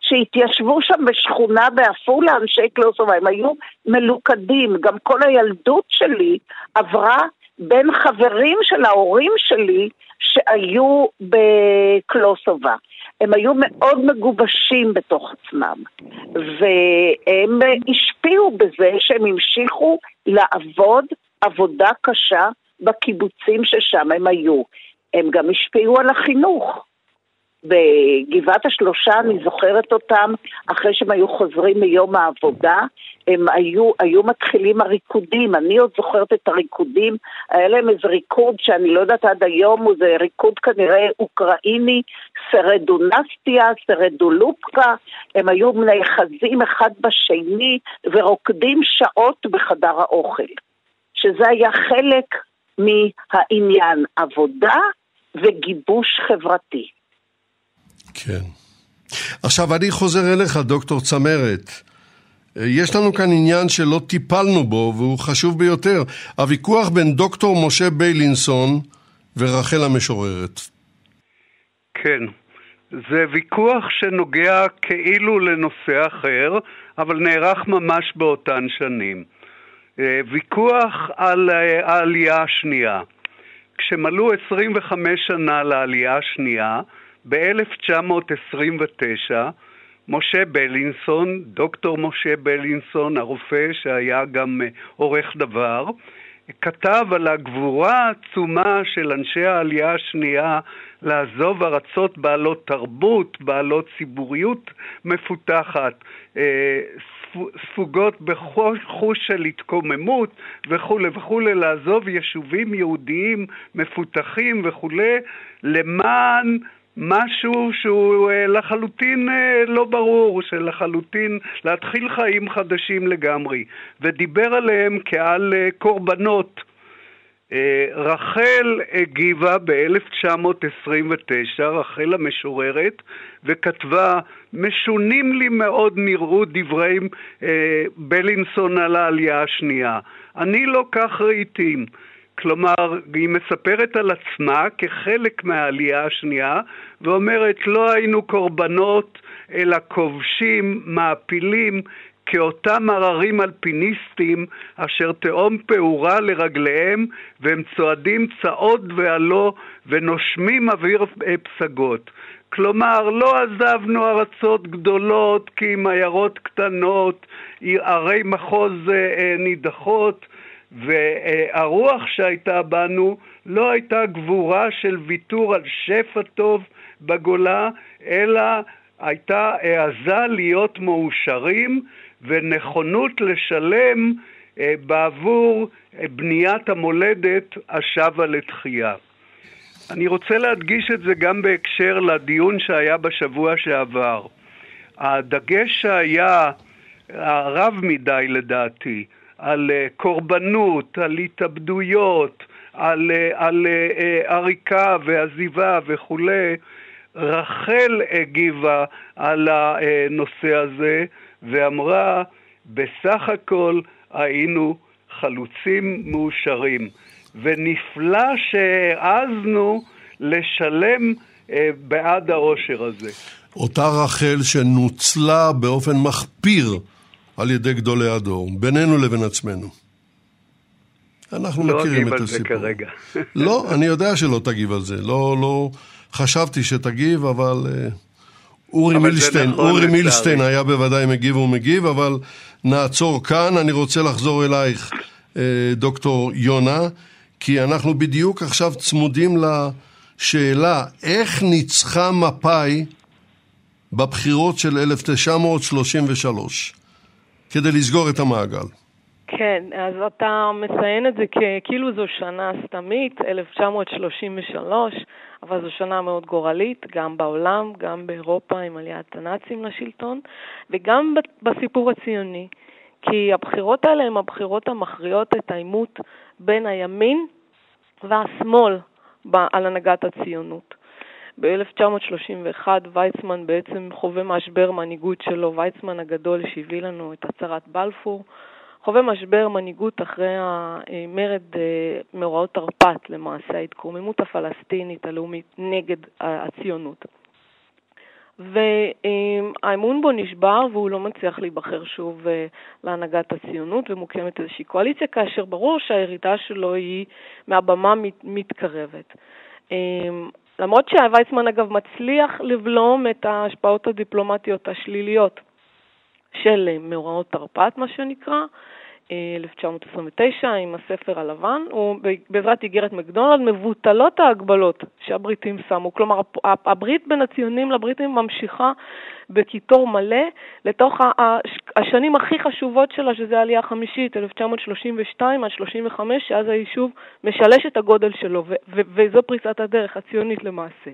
E: שהתיישבו שם בשכונה בעפולה, אנשי קלוסובה, הם היו מלוכדים, גם כל הילדות שלי עברה בין חברים של ההורים שלי שהיו בקלוסובה. הם היו מאוד מגובשים בתוך עצמם, והם השפיעו בזה שהם המשיכו לעבוד עבודה קשה בקיבוצים ששם הם היו. הם גם השפיעו על החינוך. בגבעת השלושה, אני זוכרת אותם, אחרי שהם היו חוזרים מיום העבודה, הם היו, היו מתחילים הריקודים, אני עוד זוכרת את הריקודים, היה להם איזה ריקוד שאני לא יודעת עד היום, הוא זה ריקוד כנראה אוקראיני, סרדונסטיה, סרדולופקה, הם היו נאחזים אחד בשני ורוקדים שעות בחדר האוכל, שזה היה חלק מהעניין, עבודה וגיבוש חברתי.
B: כן. עכשיו אני חוזר אליך, דוקטור צמרת. יש לנו כאן עניין שלא טיפלנו בו, והוא חשוב ביותר. הוויכוח בין דוקטור משה ביילינסון ורחל המשוררת.
C: כן. זה ויכוח שנוגע כאילו לנושא אחר, אבל נערך ממש באותן שנים. אה, ויכוח על אה, העלייה השנייה. כשמלאו 25 שנה לעלייה השנייה, ב-1929 משה בלינסון, דוקטור משה בלינסון, הרופא שהיה גם אה, עורך דבר, כתב על הגבורה העצומה של אנשי העלייה השנייה לעזוב ארצות בעלות תרבות, בעלות ציבוריות מפותחת, אה, ספוגות בחוש של התקוממות וכולי וכולי, לעזוב יישובים יהודיים מפותחים וכולי, למען משהו שהוא אה, לחלוטין אה, לא ברור, שלחלוטין להתחיל חיים חדשים לגמרי, ודיבר עליהם כעל אה, קורבנות. רחל הגיבה ב-1929, רחל המשוררת, וכתבה, משונים לי מאוד נראו דברי בלינסון על העלייה השנייה. אני לא כך ראיתים. כלומר, היא מספרת על עצמה כחלק מהעלייה השנייה, ואומרת, לא היינו קורבנות, אלא כובשים, מעפילים, כאותם הררים אלפיניסטים אשר תהום פעורה לרגליהם והם צועדים צעוד ועלו ונושמים אוויר פסגות. כלומר, לא עזבנו ארצות גדולות כי עם עיירות קטנות, ערי מחוז אה, נידחות, והרוח שהייתה בנו לא הייתה גבורה של ויתור על שפע טוב בגולה, אלא הייתה העזה להיות מאושרים ונכונות לשלם אה, בעבור אה, בניית המולדת השבה לתחייה. אני רוצה להדגיש את זה גם בהקשר לדיון שהיה בשבוע שעבר. הדגש שהיה הרב מדי לדעתי על אה, קורבנות, על התאבדויות, על, אה, על אה, עריקה ועזיבה וכולי, רחל הגיבה על הנושא הזה ואמרה, בסך הכל היינו חלוצים מאושרים, ונפלא שהעזנו לשלם בעד העושר הזה.
B: אותה רחל שנוצלה באופן מחפיר על ידי גדולי הדור, בינינו לבין עצמנו. אנחנו לא מכירים את הסיפור.
C: לא אגיב על זה כרגע.
B: לא, אני יודע שלא תגיב על זה. לא, לא, חשבתי שתגיב, אבל uh, אורי מילשטיין, נכון, אורי מילשטיין היה בוודאי מגיב ומגיב, אבל נעצור כאן. אני רוצה לחזור אלייך, uh, דוקטור יונה, כי אנחנו בדיוק עכשיו צמודים לשאלה, איך ניצחה מפא"י בבחירות של 1933? כדי לסגור את המעגל.
D: כן, אז אתה מציין את זה כאילו זו שנה סתמית, 1933, אבל זו שנה מאוד גורלית, גם בעולם, גם באירופה עם עליית הנאצים לשלטון, וגם בסיפור הציוני, כי הבחירות האלה הן הבחירות המכריעות את העימות בין הימין והשמאל על הנהגת הציונות. ב-1931 ויצמן בעצם חווה משבר מנהיגות שלו, ויצמן הגדול שהביא לנו את הצהרת בלפור, חווה משבר מנהיגות אחרי המרד אה, מאורעות תרפ"ט למעשה, ההתקוממות הפלסטינית הלאומית נגד הציונות. והאמון בו נשבר והוא לא מצליח להיבחר שוב אה, להנהגת הציונות ומוקמת איזושהי קואליציה, כאשר ברור שהירידה שלו היא מהבמה מתקרבת. למרות שוויצמן אגב מצליח לבלום את ההשפעות הדיפלומטיות השליליות של מאורעות תרפ"ט, מה שנקרא, 1929 עם הספר הלבן, ובעזרת איגרת מקדונלד מבוטלות ההגבלות שהבריטים שמו. כלומר, הברית בין הציונים לבריטים ממשיכה בקיטור מלא לתוך השנים הכי חשובות שלה, שזה העלייה החמישית, 1932 עד 35, שאז היישוב משלש את הגודל שלו, וזו פריצת הדרך הציונית למעשה.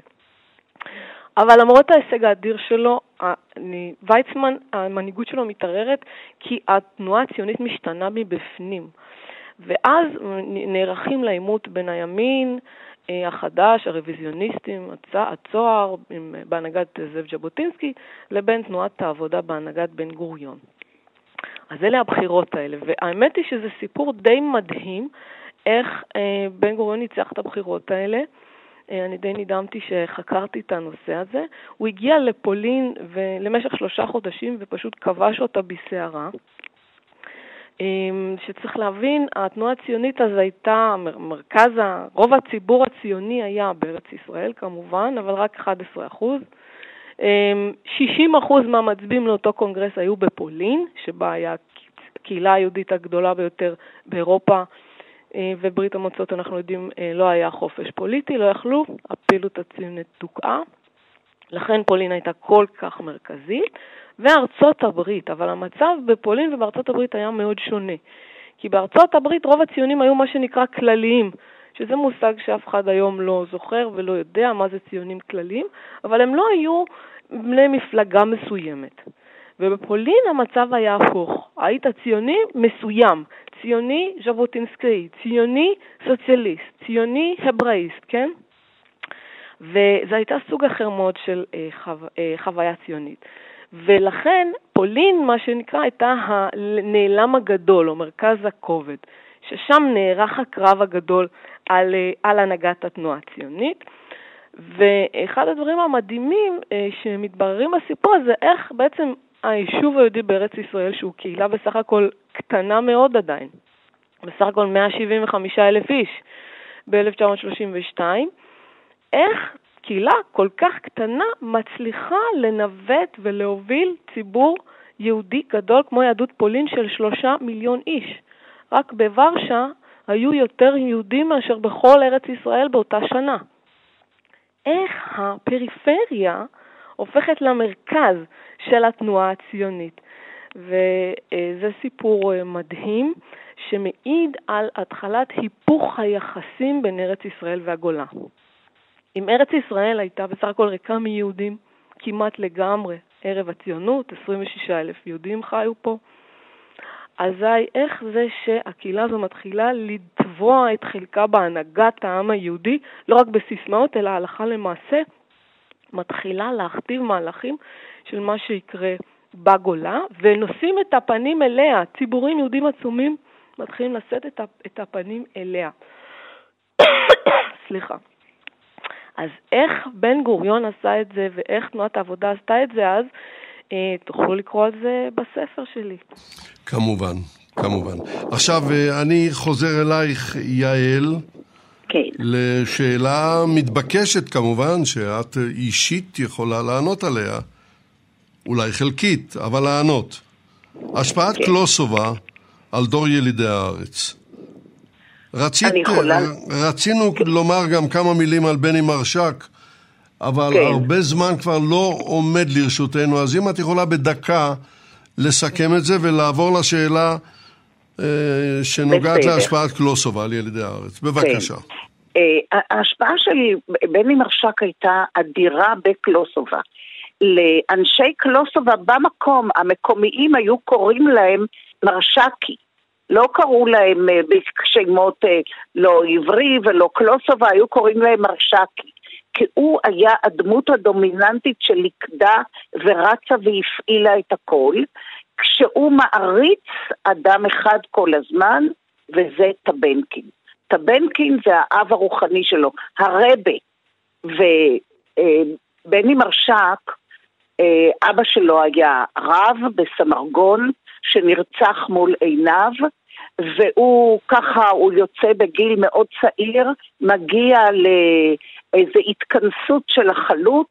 D: אבל למרות ההישג האדיר שלו, ויצמן, המנהיגות שלו מתערערת כי התנועה הציונית משתנה מבפנים. ואז נערכים לעימות בין הימין אה, החדש, הרוויזיוניסטים, הצוהר, בהנהגת זאב ז'בוטינסקי, לבין תנועת העבודה בהנהגת בן גוריון. אז אלה הבחירות האלה, והאמת היא שזה סיפור די מדהים איך אה, בן גוריון ניצח את הבחירות האלה. אה, אני די נדהמתי שחקרתי את הנושא הזה. הוא הגיע לפולין למשך שלושה חודשים ופשוט כבש אותה בסערה. אה, שצריך להבין, התנועה הציונית אז הייתה, מרכז, רוב הציבור הציוני היה בארץ ישראל כמובן, אבל רק 11 אחוז. 60 אה, אחוז מהמצביעים לאותו קונגרס היו בפולין, שבה היה הקהילה היהודית הגדולה ביותר באירופה וברית המועצות, אנחנו יודעים, אה, לא היה חופש פוליטי, לא יכלו, הפעילות הציונית תוקעה. לכן פולין הייתה כל כך מרכזית, וארצות הברית, אבל המצב בפולין ובארצות הברית היה מאוד שונה. כי בארצות הברית רוב הציונים היו מה שנקרא כלליים, שזה מושג שאף אחד היום לא זוכר ולא יודע מה זה ציונים כלליים, אבל הם לא היו בני מפלגה מסוימת. ובפולין המצב היה הפוך. היית ציוני מסוים, ציוני ז'בוטינסקאי, ציוני סוציאליסט, ציוני הבראיסט, כן? וזה הייתה סוג אחר מאוד של אה, חו... אה, חוויה ציונית. ולכן פולין, מה שנקרא, הייתה הנעלם הגדול, או מרכז הכובד, ששם נערך הקרב הגדול על, אה, על הנהגת התנועה הציונית. ואחד הדברים המדהימים שמתבררים בסיפור הזה, איך בעצם היישוב היהודי בארץ ישראל, שהוא קהילה בסך הכל קטנה מאוד עדיין, בסך הכל 175 אלף איש ב-1932, איך קהילה כל כך קטנה מצליחה לנווט ולהוביל ציבור יהודי גדול כמו יהדות פולין של שלושה מיליון איש. רק בוורשה היו יותר יהודים מאשר בכל ארץ ישראל באותה שנה. איך הפריפריה הופכת למרכז של התנועה הציונית. וזה סיפור אה, מדהים שמעיד על התחלת היפוך היחסים בין ארץ ישראל והגולה. אם ארץ ישראל הייתה בסך הכל ריקה מיהודים כמעט לגמרי ערב הציונות, 26 אלף יהודים חיו פה, אזי איך זה שהקהילה הזו מתחילה לתבוע את חלקה בהנהגת העם היהודי, לא רק בסיסמאות, אלא הלכה למעשה, מתחילה להכתיב מהלכים של מה שיקרה בגולה, ונושאים את הפנים אליה. ציבורים יהודים עצומים מתחילים לשאת את הפנים אליה. סליחה. אז איך בן גוריון עשה את זה ואיך תנועת העבודה עשתה את זה אז, אה, תוכלו לקרוא על זה בספר שלי.
B: כמובן, כמובן. עכשיו, אה, אני חוזר אלייך, יעל.
E: כן.
B: לשאלה מתבקשת כמובן, שאת אישית יכולה לענות עליה. אולי חלקית, אבל לענות. השפעת כן. קלוסובה על דור ילידי הארץ. רצית, יכולה... רצינו כן. לומר גם כמה מילים על בני מרשק, אבל כן. הרבה זמן כבר לא עומד לרשותנו, אז אם את יכולה בדקה לסכם את זה ולעבור לשאלה אה, שנוגעת בסדר. להשפעת קלוסובה על ילידי הארץ. בבקשה. כן.
E: אה, ההשפעה של בני מרשק הייתה אדירה בקלוסובה. לאנשי קלוסובה במקום, המקומיים היו קוראים להם מרשקי. לא קראו להם אה, בשמות אה, לא עברי ולא קלוסובה, היו קוראים להם מרשקי. כי הוא היה הדמות הדומיננטית שליקדה ורצה והפעילה את הכל, כשהוא מעריץ אדם אחד כל הזמן, וזה טבנקין. טבנקין זה האב הרוחני שלו, הרבה. ובני מרשק אה, אבא שלו היה רב בסמרגון שנרצח מול עיניו, והוא ככה, הוא יוצא בגיל מאוד צעיר, מגיע לאיזו התכנסות של החלוץ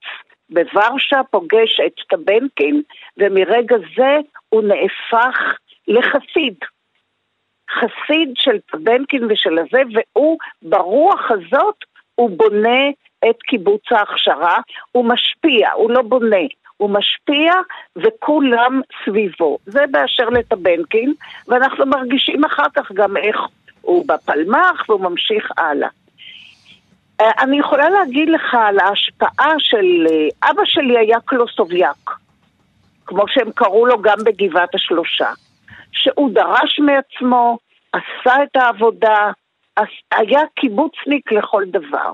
E: בוורשה, פוגש את טבנקין, ומרגע זה הוא נהפך לחסיד. חסיד של טבנקין ושל הזה, והוא, ברוח הזאת, הוא בונה את קיבוץ ההכשרה, הוא משפיע, הוא לא בונה, הוא משפיע וכולם סביבו. זה באשר לטבנקין, ואנחנו מרגישים אחר כך גם איך הוא בפלמ"ח והוא ממשיך הלאה. אה, אני יכולה להגיד לך על ההשפעה של... אה, אבא שלי היה קלוסוביאק, כמו שהם קראו לו גם בגבעת השלושה, שהוא דרש מעצמו, עשה את העבודה, היה קיבוצניק לכל דבר.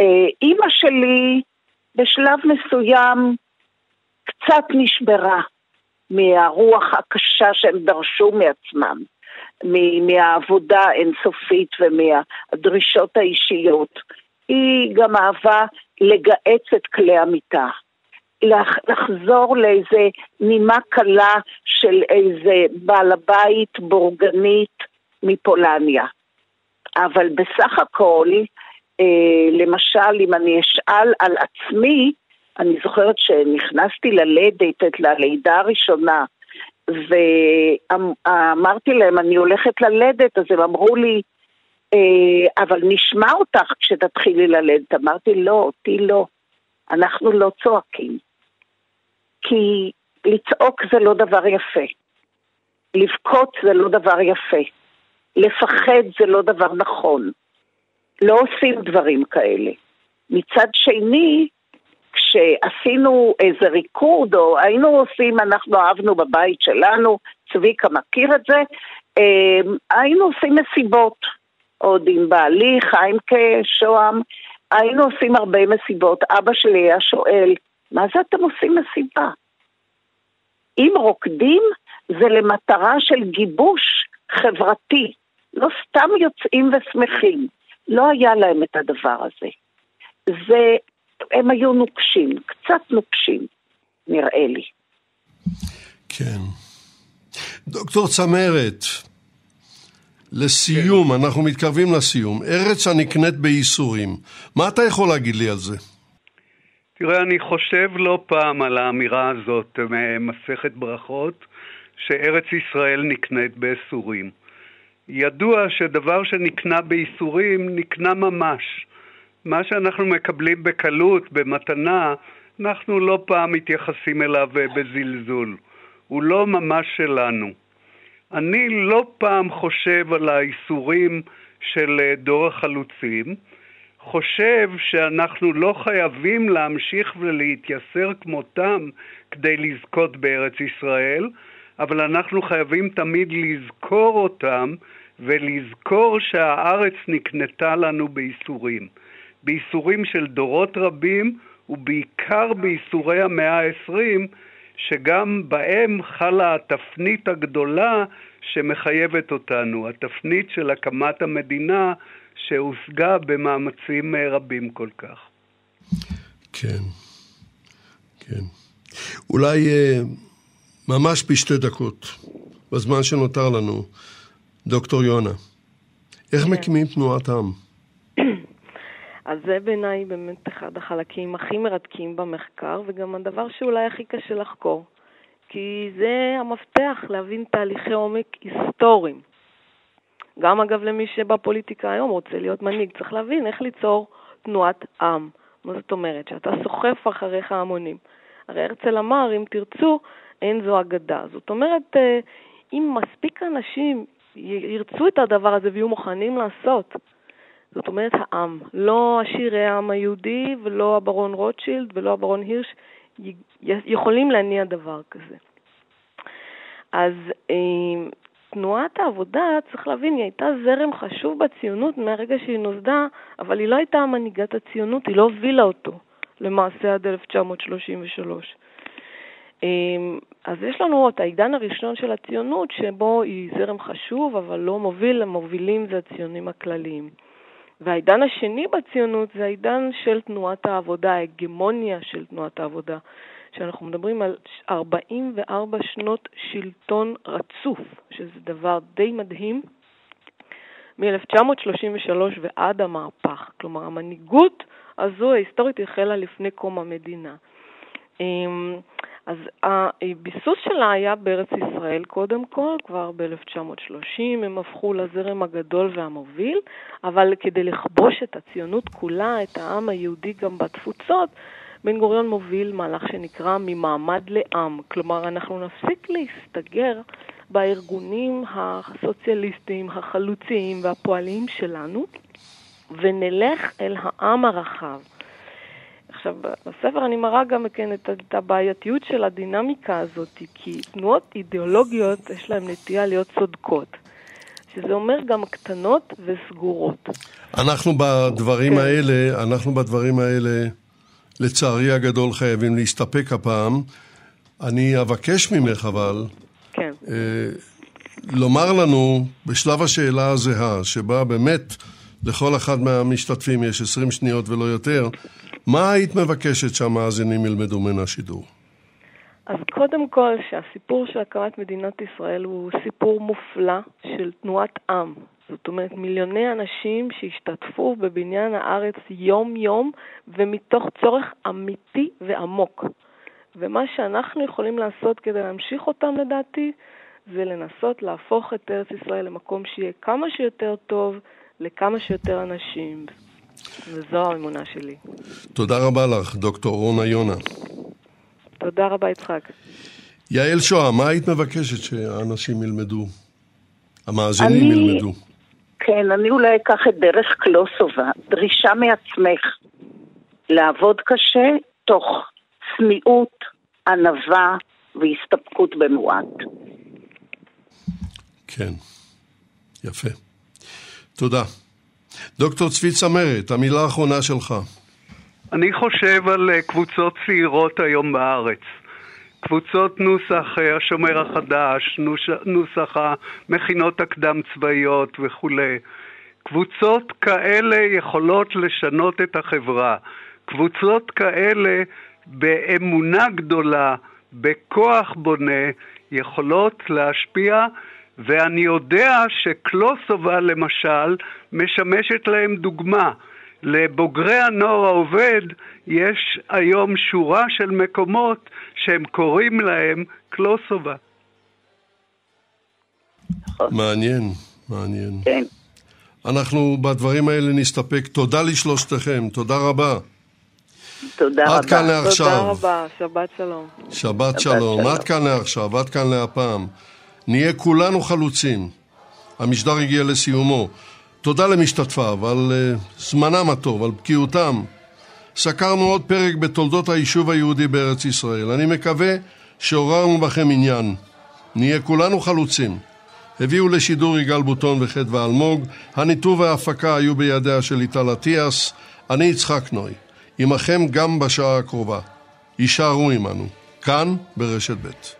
E: אה, אימא שלי בשלב מסוים קצת נשברה מהרוח הקשה שהם דרשו מעצמם, מהעבודה האינסופית ומהדרישות האישיות. היא גם אהבה לגהץ את כלי המיטה. לחזור לאיזה נימה קלה של איזה בעל הבית בורגנית מפולניה. אבל בסך הכל, אה, למשל, אם אני אשאל על עצמי, אני זוכרת שנכנסתי ללדת, ללידה הראשונה, ואמרתי להם, אני הולכת ללדת, אז הם אמרו לי, אה, אבל נשמע אותך כשתתחילי ללדת. אמרתי, לא, אותי לא. אנחנו לא צועקים. כי לצעוק זה לא דבר יפה. לבכות זה לא דבר יפה. לפחד זה לא דבר נכון. לא עושים דברים כאלה. מצד שני, כשעשינו איזה ריקוד, או היינו עושים, אנחנו אהבנו בבית שלנו, צביקה מכיר את זה, אמ, היינו עושים מסיבות, עוד עם בעלי, חיים כשוהם, היינו עושים הרבה מסיבות. אבא שלי היה שואל, מה זה אתם עושים מסיבה? אם רוקדים, זה למטרה של גיבוש חברתי. לא סתם יוצאים ושמחים. לא היה להם את הדבר הזה. זה הם היו נוקשים, קצת נוקשים, נראה לי.
B: כן. דוקטור צמרת, לסיום, כן. אנחנו מתקרבים לסיום. ארץ הנקנית בייסורים, מה אתה יכול להגיד לי על זה?
C: תראה, אני חושב לא פעם על האמירה הזאת ממסכת ברכות, שארץ ישראל נקנית בייסורים. ידוע שדבר שנקנה בייסורים נקנה ממש. מה שאנחנו מקבלים בקלות, במתנה, אנחנו לא פעם מתייחסים אליו אה, בזלזול. הוא לא ממש שלנו. אני לא פעם חושב על האיסורים של אה, דור החלוצים, חושב שאנחנו לא חייבים להמשיך ולהתייסר כמותם כדי לזכות בארץ ישראל, אבל אנחנו חייבים תמיד לזכור אותם ולזכור שהארץ נקנתה לנו בייסורים. בייסורים של דורות רבים, ובעיקר בייסורי המאה ה-20, שגם בהם חלה התפנית הגדולה שמחייבת אותנו, התפנית של הקמת המדינה שהושגה במאמצים רבים כל כך.
B: כן, כן. אולי אה, ממש בשתי דקות, בזמן שנותר לנו, דוקטור יונה, איך כן. מקימים תנועת עם?
D: אז זה בעיניי באמת אחד החלקים הכי מרתקים במחקר, וגם הדבר שאולי הכי קשה לחקור. כי זה המפתח להבין תהליכי עומק היסטוריים. גם אגב למי שבפוליטיקה היום רוצה להיות מנהיג, צריך להבין איך ליצור תנועת עם. מה זאת אומרת? שאתה סוחף אחריך המונים. הרי הרצל אמר, אם תרצו, אין זו אגדה. זאת אומרת, אה, אם מספיק אנשים ירצו את הדבר הזה ויהיו מוכנים לעשות, זאת אומרת העם, לא עשירי העם היהודי ולא הברון רוטשילד ולא הברון הירש יכולים להניע דבר כזה. אז אה, תנועת העבודה, צריך להבין, היא הייתה זרם חשוב בציונות מהרגע שהיא נוסדה, אבל היא לא הייתה מנהיגת הציונות, היא לא הובילה אותו למעשה עד 1933. אה, אז יש לנו את העידן הראשון של הציונות, שבו היא זרם חשוב, אבל לא מוביל, המובילים זה הציונים הכלליים. והעידן השני בציונות זה העידן של תנועת העבודה, ההגמוניה של תנועת העבודה, שאנחנו מדברים על 44 שנות שלטון רצוף, שזה דבר די מדהים, מ-1933 ועד המהפך. כלומר, המנהיגות הזו ההיסטורית החלה לפני קום המדינה. אז הביסוס שלה היה בארץ ישראל קודם כל, כבר ב-1930 הם הפכו לזרם הגדול והמוביל, אבל כדי לכבוש את הציונות כולה, את העם היהודי גם בתפוצות, בן גוריון מוביל מהלך שנקרא ממעמד לעם. כלומר, אנחנו נפסיק להסתגר בארגונים הסוציאליסטיים, החלוציים והפועליים שלנו, ונלך אל העם הרחב. עכשיו, בספר אני מראה גם כן את, את הבעייתיות של הדינמיקה הזאת, כי תנועות אידיאולוגיות יש להן נטייה להיות צודקות, שזה אומר גם קטנות וסגורות.
B: אנחנו בדברים כן. האלה, אנחנו בדברים האלה, לצערי הגדול, חייבים להסתפק הפעם. אני אבקש ממך אבל,
D: כן.
B: אה, לומר לנו בשלב השאלה הזהה, שבה באמת לכל אחד מהמשתתפים יש 20 שניות ולא יותר, מה היית מבקשת שהמאזינים ילמדו מן השידור?
D: אז קודם כל, שהסיפור של הקמת מדינת ישראל הוא סיפור מופלא של תנועת עם. זאת אומרת, מיליוני אנשים שהשתתפו בבניין הארץ יום-יום ומתוך צורך אמיתי ועמוק. ומה שאנחנו יכולים לעשות כדי להמשיך אותם, לדעתי, זה לנסות להפוך את ארץ ישראל למקום שיהיה כמה שיותר טוב לכמה שיותר אנשים. וזו האמונה שלי.
B: תודה רבה לך, דוקטור רונה יונה.
D: תודה רבה, יצחק.
B: יעל שואה, מה היית מבקשת שהאנשים ילמדו? המאזינים אני, ילמדו.
E: כן, אני אולי אקח את דרך קלוסובה, דרישה מעצמך לעבוד קשה תוך צניעות, ענווה והסתפקות במועט.
B: כן, יפה. תודה. דוקטור צבי צמרת, המילה האחרונה שלך.
C: אני חושב על אה, קבוצות צעירות היום בארץ. קבוצות נוסח אה, השומר החדש, נוסח המכינות הקדם צבאיות וכולי. קבוצות כאלה יכולות לשנות את החברה. קבוצות כאלה באמונה גדולה, בכוח בונה, יכולות להשפיע ואני יודע שקלוסובה למשל משמשת להם דוגמה. לבוגרי הנוער העובד יש היום שורה של מקומות שהם קוראים להם קלוסובה.
B: מעניין, מעניין.
E: כן.
B: אנחנו בדברים האלה נסתפק. תודה לשלושתכם, תודה רבה.
E: תודה רבה.
B: עד כאן לעכשיו.
D: תודה רבה, שבת שלום.
B: שבת שלום. עד כאן לעכשיו, עד כאן להפעם. נהיה כולנו חלוצים. המשדר הגיע לסיומו. תודה למשתתפיו על uh, זמנם הטוב, על בקיאותם. סקרנו עוד פרק בתולדות היישוב היהודי בארץ ישראל. אני מקווה שעוררנו בכם עניין. נהיה כולנו חלוצים. הביאו לשידור יגאל בוטון וחדווה אלמוג, הניתוב וההפקה היו בידיה של ליטל אטיאס, אני יצחק נוי. עמכם גם בשעה הקרובה. יישארו עמנו, כאן ברשת ב'.